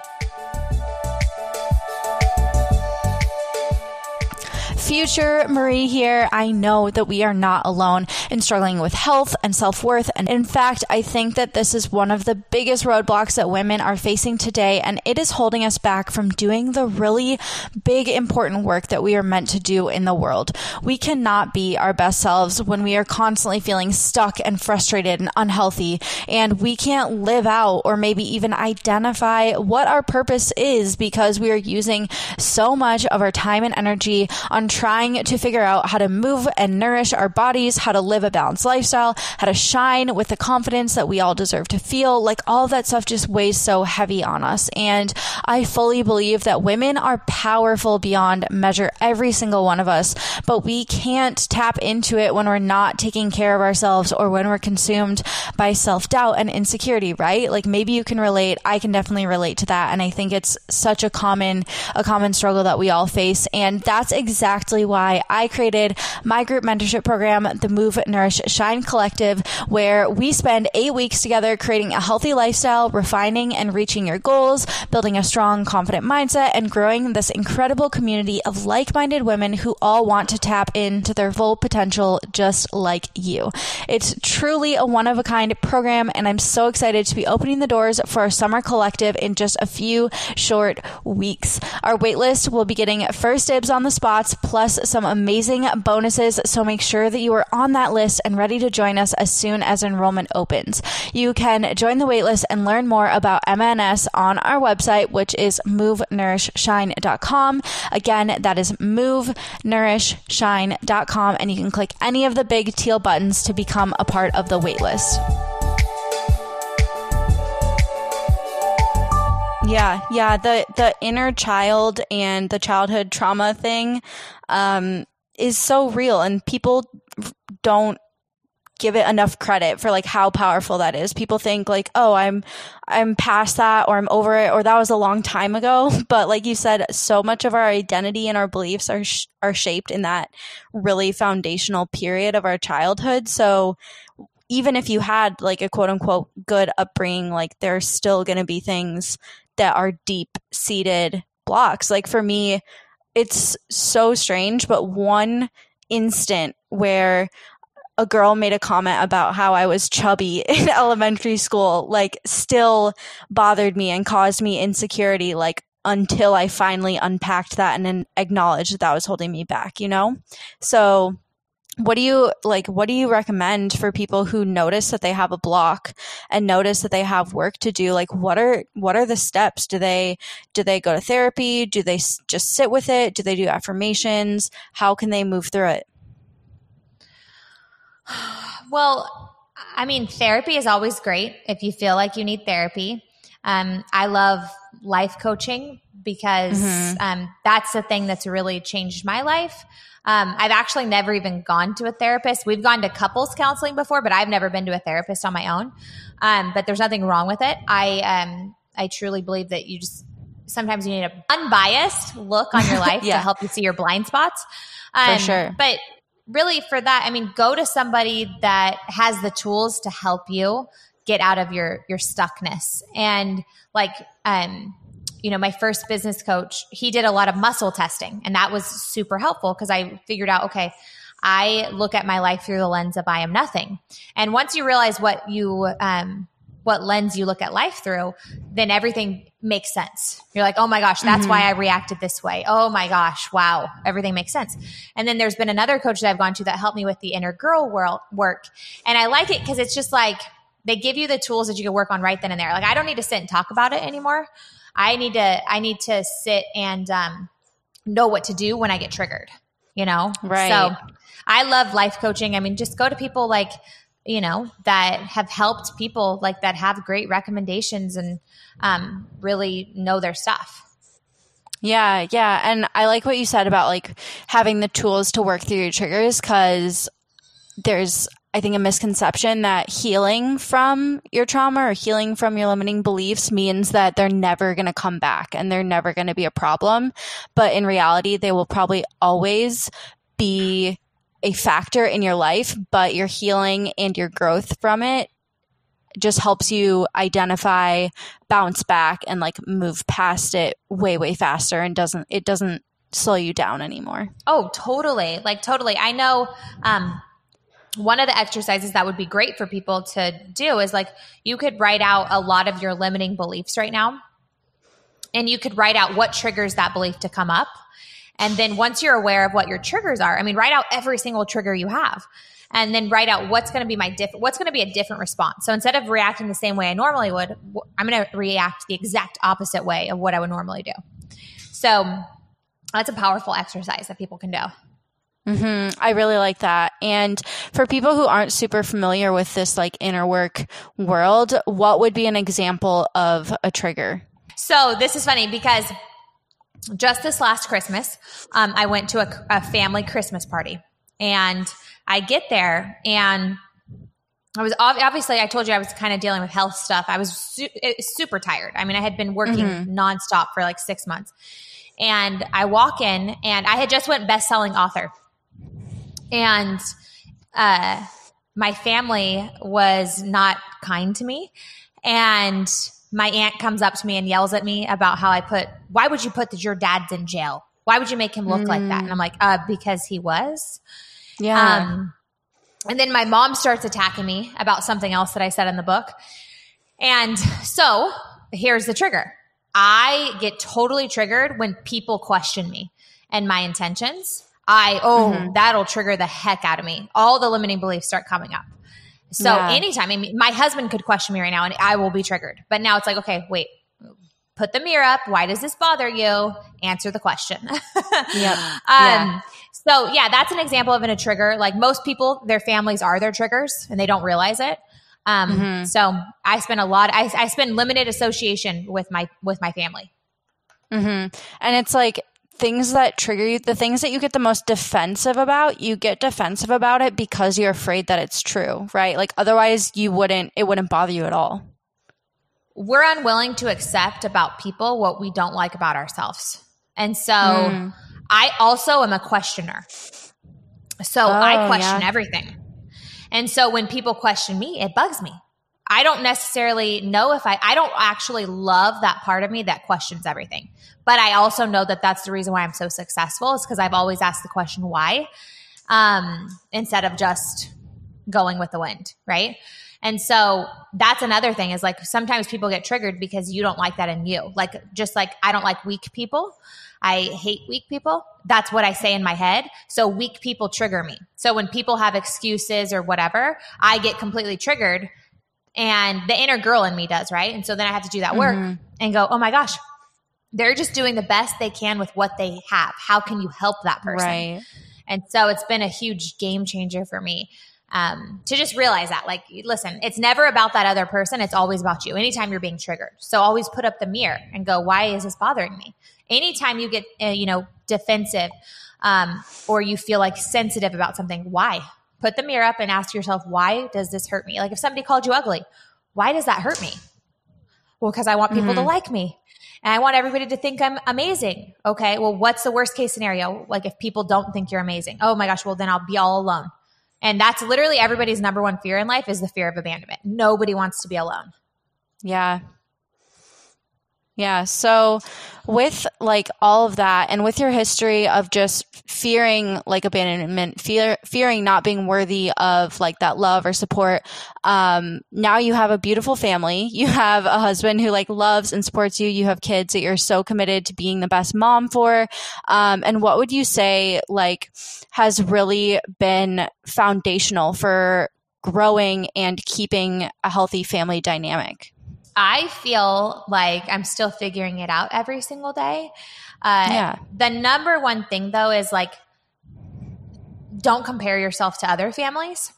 Future Marie here. I know that we are not alone in struggling with health and self worth. And in fact, I think that this is one of the biggest roadblocks that women are facing today. And it is holding us back from doing the really big, important work that we are meant to do in the world. We cannot be our best selves when we are constantly feeling stuck and frustrated and unhealthy. And we can't live out or maybe even identify what our purpose is because we are using so much of our time and energy on trying to figure out how to move and nourish our bodies, how to live a balanced lifestyle, how to shine with the confidence that we all deserve to feel. Like all that stuff just weighs so heavy on us. And I fully believe that women are powerful beyond measure, every single one of us, but we can't tap into it when we're not taking care of ourselves or when we're consumed by self doubt and insecurity, right? Like maybe you can relate. I can definitely relate to that. And I think it's such a common, a common struggle that we all face. And that's exactly why I created my group mentorship program, the Move, Nourish, Shine Collective, where we spend eight weeks together creating a healthy lifestyle, refining and reaching your goals, building a strong, confident mindset, and growing this incredible community of like minded women who all want to tap into their full potential just like you. It's truly a one of a kind program, and I'm so excited to be opening the doors for our summer collective in just a few short weeks. Our waitlist will be getting first dibs on the spots plus some amazing bonuses, so make sure that you are on that list and ready to join us as soon as enrollment opens. You can join the waitlist and learn more about MNS on our website, which is movenourishshine.com. Again, that is movenourishshine.com, and you can click any of the big teal buttons to become a part of the waitlist. Yeah, yeah. The the inner child and the childhood trauma thing um, is so real, and people don't give it enough credit for like how powerful that is. People think like, "Oh, I'm I'm past that or I'm over it or that was a long time ago." [LAUGHS] But like you said, so much of our identity and our beliefs are sh- are shaped in that really foundational period of our childhood. So even if you had like a quote unquote good upbringing, like there's still going to be things that are deep seated blocks. Like for me, it's so strange, but one instant where a girl made a comment about how I was chubby [LAUGHS] in elementary school, like still bothered me and caused me insecurity, like until I finally unpacked that and then acknowledged that that was holding me back, you know? So what do you like what do you recommend for people who notice that they have a block and notice that they have work to do? Like what are what are the steps? Do they do they go to therapy? Do they just sit with it? Do they do affirmations? How can they move through it? [SIGHS] Well i mean therapy is always great if you feel like you need therapy. Um, i love life coaching because mm-hmm. um, that's the thing that's really changed my life um, I've actually never even gone to a therapist. We've gone to couples counseling before, but I've never been to a therapist on my own. Um, but there's nothing wrong with it. I um, I truly believe that you just sometimes you need an unbiased look on your [LAUGHS] life yeah. to help you see your blind spots. Um, for sure. But really, for that, I mean, go to somebody that has the tools to help you get out of your your stuckness and like um you know, my first business coach, he did a lot of muscle testing and that was super helpful because I figured out, okay, I look at my life through the lens of I am nothing. And once you realize what you, um, what lens you look at life through, then everything makes sense. You're like, oh my gosh, that's mm-hmm. why I reacted this way. Oh my gosh, wow, everything makes sense. And then there's been another coach that I've gone to that helped me with the inner girl world work. And I like it because it's just like they give you the tools that you can work on right then and there. Like I don't need to sit and talk about it anymore. I need to I need to sit and um, know what to do when I get triggered. You know, right? So I love life coaching. I mean, just go to people like you know that have helped people like that have great recommendations and um, really know their stuff. Yeah, yeah. And I like what you said about like having the tools to work through your triggers because there's I think a misconception that healing from your trauma or healing from your limiting beliefs means that they're never going to come back and they're never going to be a problem. But in reality, they will probably always be a factor in your life, but your healing and your growth from it just helps you identify, bounce back and like move past it way way faster and doesn't it doesn't slow you down anymore. Oh, totally. Like totally. I know um one of the exercises that would be great for people to do is like you could write out a lot of your limiting beliefs right now. And you could write out what triggers that belief to come up. And then once you're aware of what your triggers are, I mean, write out every single trigger you have and then write out what's going to be my different what's going to be a different response. So instead of reacting the same way I normally would, I'm going to react the exact opposite way of what I would normally do. So that's a powerful exercise that people can do. Mm-hmm. I really like that. And for people who aren't super familiar with this like inner work world, what would be an example of a trigger? So this is funny because just this last Christmas, um, I went to a, a family Christmas party and I get there and I was obviously, I told you I was kind of dealing with health stuff. I was su- super tired. I mean, I had been working mm-hmm. nonstop for like six months. And I walk in and I had just went best-selling author. And uh, my family was not kind to me. And my aunt comes up to me and yells at me about how I put, why would you put that your dad's in jail? Why would you make him look mm. like that? And I'm like, uh, because he was. Yeah. Um, and then my mom starts attacking me about something else that I said in the book. And so here's the trigger I get totally triggered when people question me and my intentions. I, oh, mm-hmm. that'll trigger the heck out of me. All the limiting beliefs start coming up. So yeah. anytime, I mean, my husband could question me right now and I will be triggered. But now it's like, okay, wait, put the mirror up. Why does this bother you? Answer the question. [LAUGHS] yep. Um, yeah. So yeah, that's an example of an, a trigger. Like most people, their families are their triggers and they don't realize it. Um, mm-hmm. so I spend a lot, I, I spend limited association with my, with my family. Mm-hmm. And it's like, things that trigger you, the things that you get the most defensive about, you get defensive about it because you're afraid that it's true, right? Like otherwise you wouldn't, it wouldn't bother you at all. We're unwilling to accept about people what we don't like about ourselves. And so mm. I also am a questioner. So oh, I question yeah. everything. And so when people question me, it bugs me. I don't necessarily know if I, I don't actually love that part of me that questions everything. But I also know that that's the reason why I'm so successful is because I've always asked the question why um, instead of just going with the wind, right? And so that's another thing is like sometimes people get triggered because you don't like that in you. Like just like I don't like weak people. I hate weak people. That's what I say in my head. So weak people trigger me. So when people have excuses or whatever, I get completely triggered and the inner girl in me does, right? And so then I have to do that work mm-hmm. and go, "Oh my gosh, they're just doing the best they can with what they have. How can you help that person?" Right. And so it's been a huge game changer for me um, to just realize that, like, listen, it's never about that other person. It's always about you. Anytime you're being triggered, so always put up the mirror and go, "Why is this bothering me?" Anytime you get, uh, you know, defensive um, or you feel like sensitive about something, why? Put the mirror up and ask yourself, "Why does this hurt me?" Like, if somebody called you ugly, why does that hurt me? Well, because I want people mm-hmm. to like me and I want everybody to think I'm amazing. Okay. Well, what's the worst case scenario? Like if people don't think you're amazing, oh my gosh, well, then I'll be all alone. And that's literally everybody's number one fear in life is the fear of abandonment. Nobody wants to be alone. Yeah. Yeah. So, with like all of that, and with your history of just fearing like abandonment, fear, fearing not being worthy of like that love or support, um, now you have a beautiful family. You have a husband who like loves and supports you. You have kids that you're so committed to being the best mom for. Um, and what would you say like has really been foundational for growing and keeping a healthy family dynamic? I feel like I'm still figuring it out every single day. Uh, yeah. The number one thing, though, is like, don't compare yourself to other families.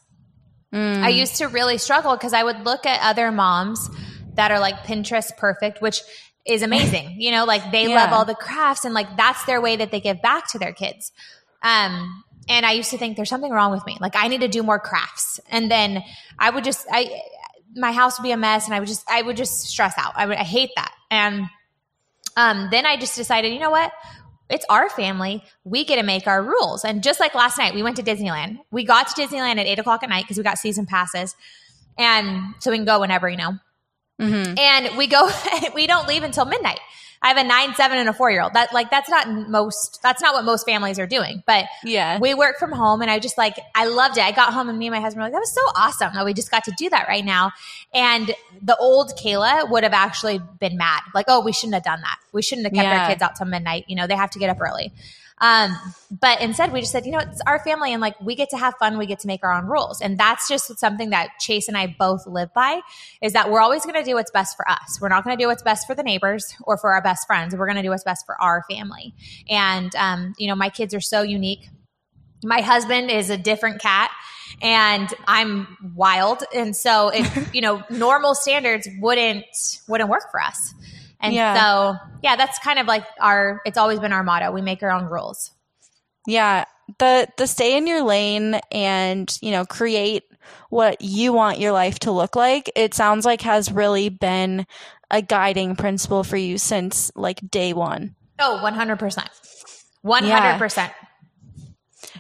Mm. I used to really struggle because I would look at other moms that are like Pinterest perfect, which is [LAUGHS] amazing. you know, like they yeah. love all the crafts and like that's their way that they give back to their kids. Um, and I used to think there's something wrong with me. Like I need to do more crafts. And then I would just, I, my house would be a mess and I would just I would just stress out. I would I hate that. And um, then I just decided, you know what? It's our family. We get to make our rules. And just like last night, we went to Disneyland. We got to Disneyland at eight o'clock at night because we got season passes. And so we can go whenever, you know. Mm-hmm. And we go, [LAUGHS] we don't leave until midnight. I have a nine, seven, and a four year old. That like that's not most. That's not what most families are doing. But yeah, we work from home, and I just like I loved it. I got home, and me and my husband were like, "That was so awesome that we just got to do that right now." And the old Cayla would have actually been mad, like, "Oh, we shouldn't have done that. We shouldn't have kept yeah. our kids out till midnight. You know, they have to get up early." Um, but instead, we just said, you know, it's our family and like we get to have fun, we get to make our own rules. And that's just something that Chase and I both live by is that we're always going to do what's best for us. We're not going to do what's best for the neighbors or for our best friends. We're going to do what's best for our family. And, um, you know, my kids are so unique. My husband is a different cat and I'm wild. And so if, [LAUGHS] you know, normal standards wouldn't, wouldn't work for us. And yeah. so, yeah, that's kind of like our, it's always been our motto. We make our own rules. Yeah. The, the stay in your lane and, you know, create what you want your life to look like, it sounds like has really been a guiding principle for you since like day one. Oh, 100%. 100%. Yeah.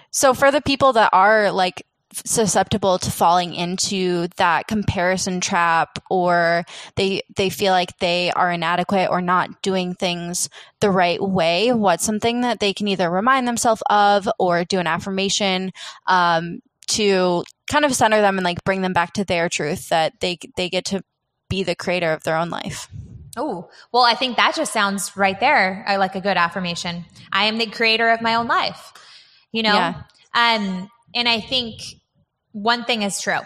So for the people that are like susceptible to falling into that comparison trap or they they feel like they are inadequate or not doing things the right way what's something that they can either remind themselves of or do an affirmation um, to kind of center them and like bring them back to their truth that they they get to be the creator of their own life Oh, well, I think that just sounds right there. I like a good affirmation. I am the creator of my own life, you know? Yeah. Um, and I think one thing is true.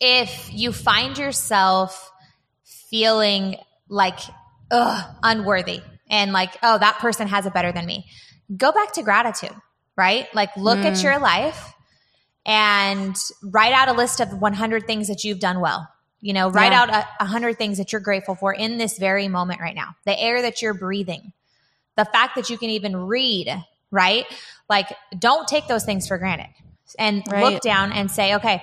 If you find yourself feeling like, ugh, unworthy and like, oh, that person has it better than me, go back to gratitude, right? Like, look mm. at your life and write out a list of 100 things that you've done well. You know, write yeah. out a, 100 things that you're grateful for in this very moment right now. The air that you're breathing, the fact that you can even read, right? Like, don't take those things for granted and right. look down and say, okay,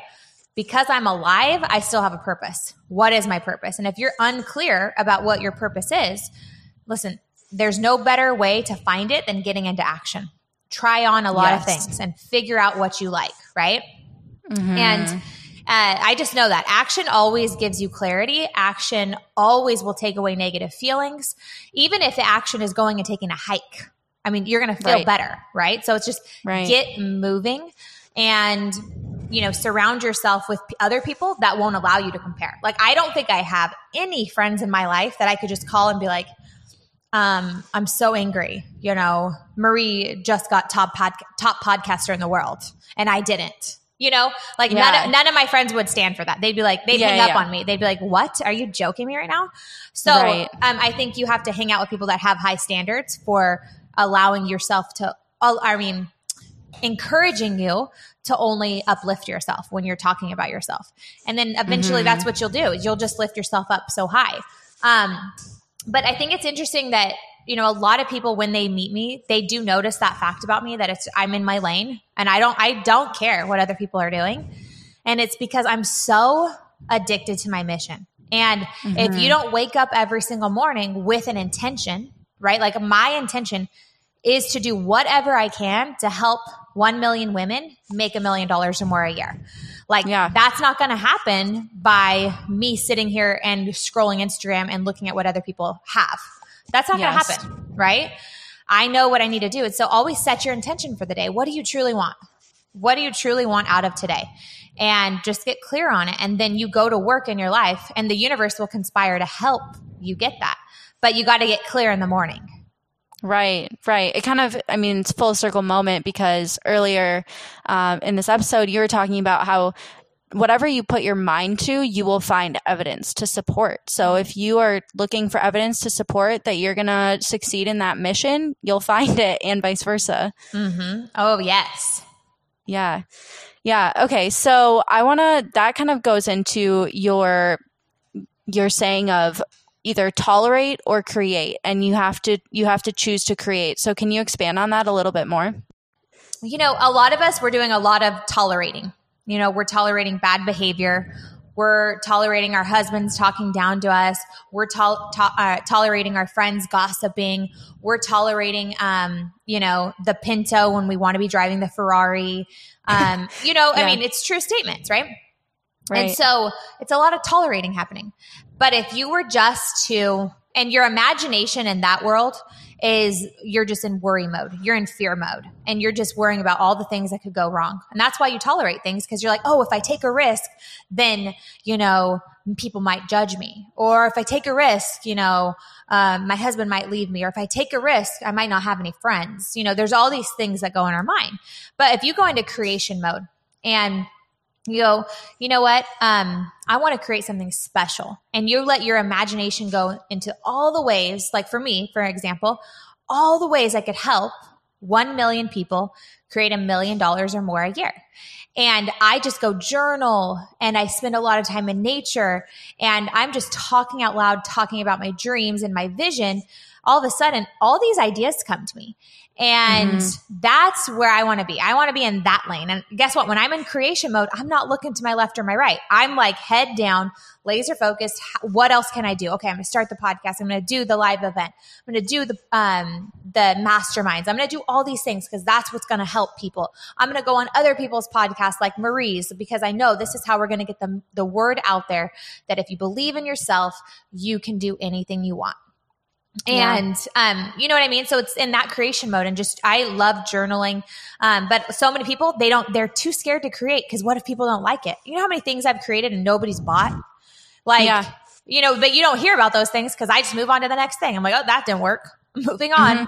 because I'm alive, I still have a purpose. What is my purpose? And if you're unclear about what your purpose is, listen, there's no better way to find it than getting into action. Try on a lot yes. of things and figure out what you like, right? Mm-hmm. And uh, I just know that action always gives you clarity. Action always will take away negative feelings, even if the action is going and taking a hike. I mean, you're going to feel right. better, right? So it's just right. get moving and you know surround yourself with other people that won't allow you to compare like i don't think i have any friends in my life that i could just call and be like um, i'm so angry you know marie just got top pod- top podcaster in the world and i didn't you know like yeah. none, of, none of my friends would stand for that they'd be like they'd yeah, hang yeah. up on me they'd be like what are you joking me right now so right. um, i think you have to hang out with people that have high standards for allowing yourself to i mean encouraging you to only uplift yourself when you're talking about yourself. And then eventually mm-hmm. that's what you'll do you'll just lift yourself up so high. Um, but I think it's interesting that, you know, a lot of people when they meet me, they do notice that fact about me that it's I'm in my lane and I don't I don't care what other people are doing. And it's because I'm so addicted to my mission. And mm-hmm. if you mm-hmm. don't wake up every single morning with an intention, right? Like my intention is to do whatever I can to help 1 million women make a million dollars or more a year. Like, yeah. that's not going to happen by me sitting here and scrolling Instagram and looking at what other people have. That's not yes. going to happen, right? I know what I need to do. And so always set your intention for the day. What do you truly want? What do you truly want out of today? And just get clear on it. And then you go to work in your life, and the universe will conspire to help you get that. But you got to get clear in the morning. Right, right. It kind of, I mean, it's full circle moment because earlier um, in this episode, you were talking about how whatever you put your mind to, you will find evidence to support. So if you are looking for evidence to support that you're going to succeed in that mission, you'll find it [LAUGHS] and vice versa. Mm-hmm. Oh, yes. Yeah. Yeah. Okay. So I want to, that kind of goes into your, your saying of either tolerate or create and you have to you have to choose to create. So can you expand on that a little bit more? You know a lot of us we're doing a lot of tolerating. You know we're tolerating bad behavior. We're tolerating our husbands talking down to us. We're to- to- uh, tolerating our friends gossiping. We're tolerating um, you know the pinto when we want to be driving the ferrari. Um, you know [LAUGHS] yeah. i mean it's true statements right? Right. And so it's a lot of tolerating happening. But if you were just to, and your imagination in that world is you're just in worry mode, you're in fear mode, and you're just worrying about all the things that could go wrong. And that's why you tolerate things because you're like, oh, if I take a risk, then, you know, people might judge me. Or if I take a risk, you know, um, my husband might leave me. Or if I take a risk, I might not have any friends. You know, there's all these things that go in our mind. But if you go into creation mode and you go, you know what? Um, I want to create something special. And you let your imagination go into all the ways, like for me, for example, all the ways I could help 1 million people create a million dollars or more a year. And I just go journal and I spend a lot of time in nature and I'm just talking out loud, talking about my dreams and my vision. All of a sudden, all these ideas come to me. And mm-hmm. that's where I want to be. I want to be in that lane. And guess what? When I'm in creation mode, I'm not looking to my left or my right. I'm like head down, laser focused. What else can I do? Okay, I'm going to start the podcast. I'm going to do the live event. I'm going to do the um the masterminds. I'm going to do all these things because that's what's going to help people. I'm going to go on other people's podcasts like Marie's because I know this is how we're going to get the the word out there that if you believe in yourself, you can do anything you want. And yeah. um, you know what I mean? So it's in that creation mode and just I love journaling. Um, but so many people they don't they're too scared to create because what if people don't like it? You know how many things I've created and nobody's bought? Like yeah. you know, but you don't hear about those things because I just move on to the next thing. I'm like, oh, that didn't work. [LAUGHS] Moving on. Mm-hmm.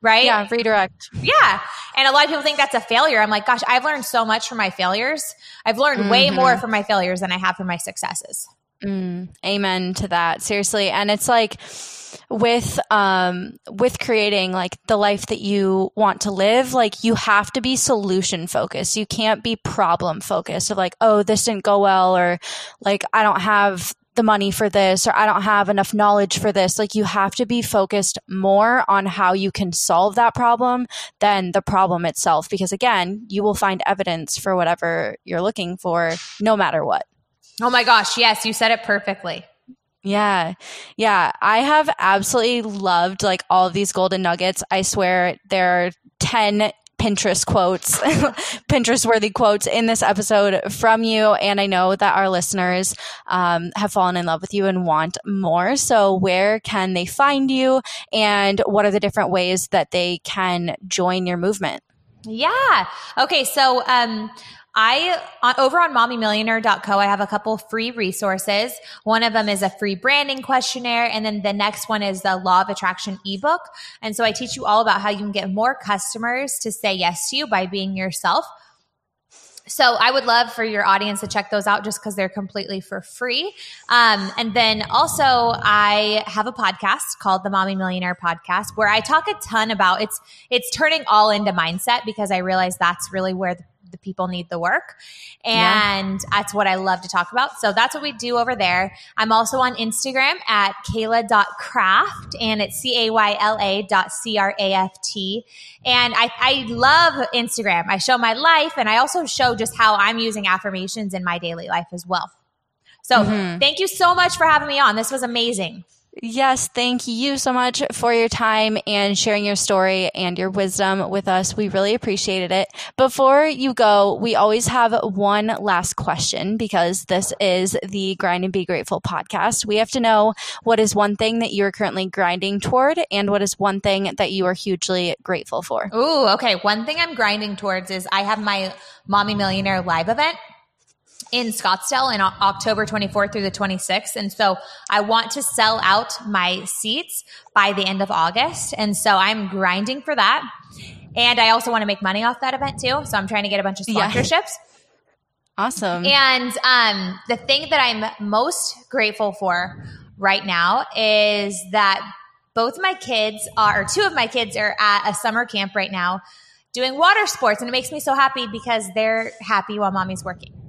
Right? Yeah, redirect. Yeah. And a lot of people think that's a failure. I'm like, gosh, I've learned so much from my failures. I've learned mm-hmm. way more from my failures than I have from my successes. Mm, amen to that. Seriously. And it's like, with um with creating like the life that you want to live like you have to be solution focused you can't be problem focused of like oh this didn't go well or like i don't have the money for this or I don't have enough knowledge for this. Like you have to be focused more on how you can solve that problem than the problem itself. Because again, you will find evidence for whatever you're looking for no matter what. Oh my gosh. Yes. You said it perfectly. Yeah. Yeah. I have absolutely loved like all of these golden nuggets. I swear there are 10 Pinterest quotes, [LAUGHS] Pinterest worthy quotes in this episode from you. And I know that our listeners um, have fallen in love with you and want more. So, where can they find you? And what are the different ways that they can join your movement? Yeah. Okay. So, um, I over on mommymillionaire.co, I have a couple free resources. One of them is a free branding questionnaire, and then the next one is the Law of Attraction ebook. And so I teach you all about how you can get more customers to say yes to you by being yourself. So I would love for your audience to check those out just because they're completely for free. Um, and then also I have a podcast called the Mommy Millionaire Podcast where I talk a ton about it's it's turning all into mindset because I realize that's really where the the people need the work. And yeah. that's what I love to talk about. So that's what we do over there. I'm also on Instagram at Cayla.craft and it's C A Y L A dot C R A F T. And I, I love Instagram. I show my life and I also show just how I'm using affirmations in my daily life as well. So mm-hmm. thank you so much for having me on. This was amazing. Yes, thank you so much for your time and sharing your story and your wisdom with us. We really appreciated it. Before you go, we always have one last question because this is the Grind and Be Grateful podcast. We have to know what is one thing that you are currently grinding toward and what is one thing that you are hugely grateful for. Ooh, okay. One thing I'm grinding towards is I have my Mommy Millionaire live event in Scottsdale in October 24th through the 26th. And so I want to sell out my seats by the end of August. And so I'm grinding for that. And I also want to make money off that event too. So I'm trying to get a bunch of sponsorships. Yeah. Awesome. And um, the thing that I'm most grateful for right now is that both my kids are, or two of my kids are at a summer camp right now doing water sports. And it makes me so happy because they're happy while mommy's working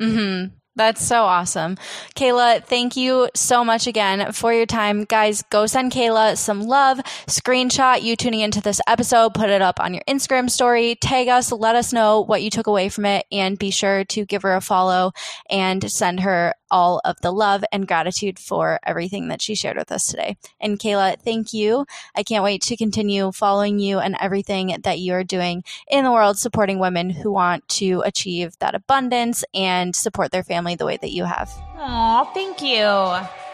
mm-hmm. That's so awesome. Cayla, thank you so much again for your time. Guys, go send Cayla some love. Screenshot you tuning into this episode, put it up on your Instagram story, tag us, let us know what you took away from it, and be sure to give her a follow and send her all of the love and gratitude for everything that she shared with us today. And Cayla, thank you. I can't wait to continue following you and everything that you are doing in the world, supporting women who want to achieve that abundance and support their family the way that you have. Oh, thank you.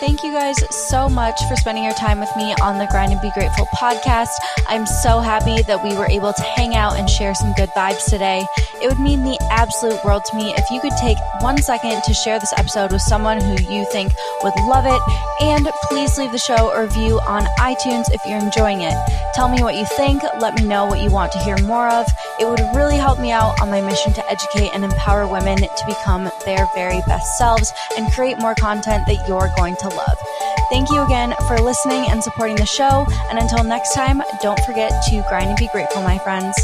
Thank you guys so much for spending your time with me on the Grind and Be Grateful podcast. I'm so happy that we were able to hang out and share some good vibes today. It would mean the absolute world to me if you could take one second to share this episode with someone who you think would love it. And please leave the show a review on iTunes if you're enjoying it. Tell me what you think. Let me know what you want to hear more of. It would really help me out on my mission to educate and empower women to become their very best selves and create more content that you're going love. Thank you again for listening and supporting the show. And until next time, don't forget to grind and be grateful, my friends.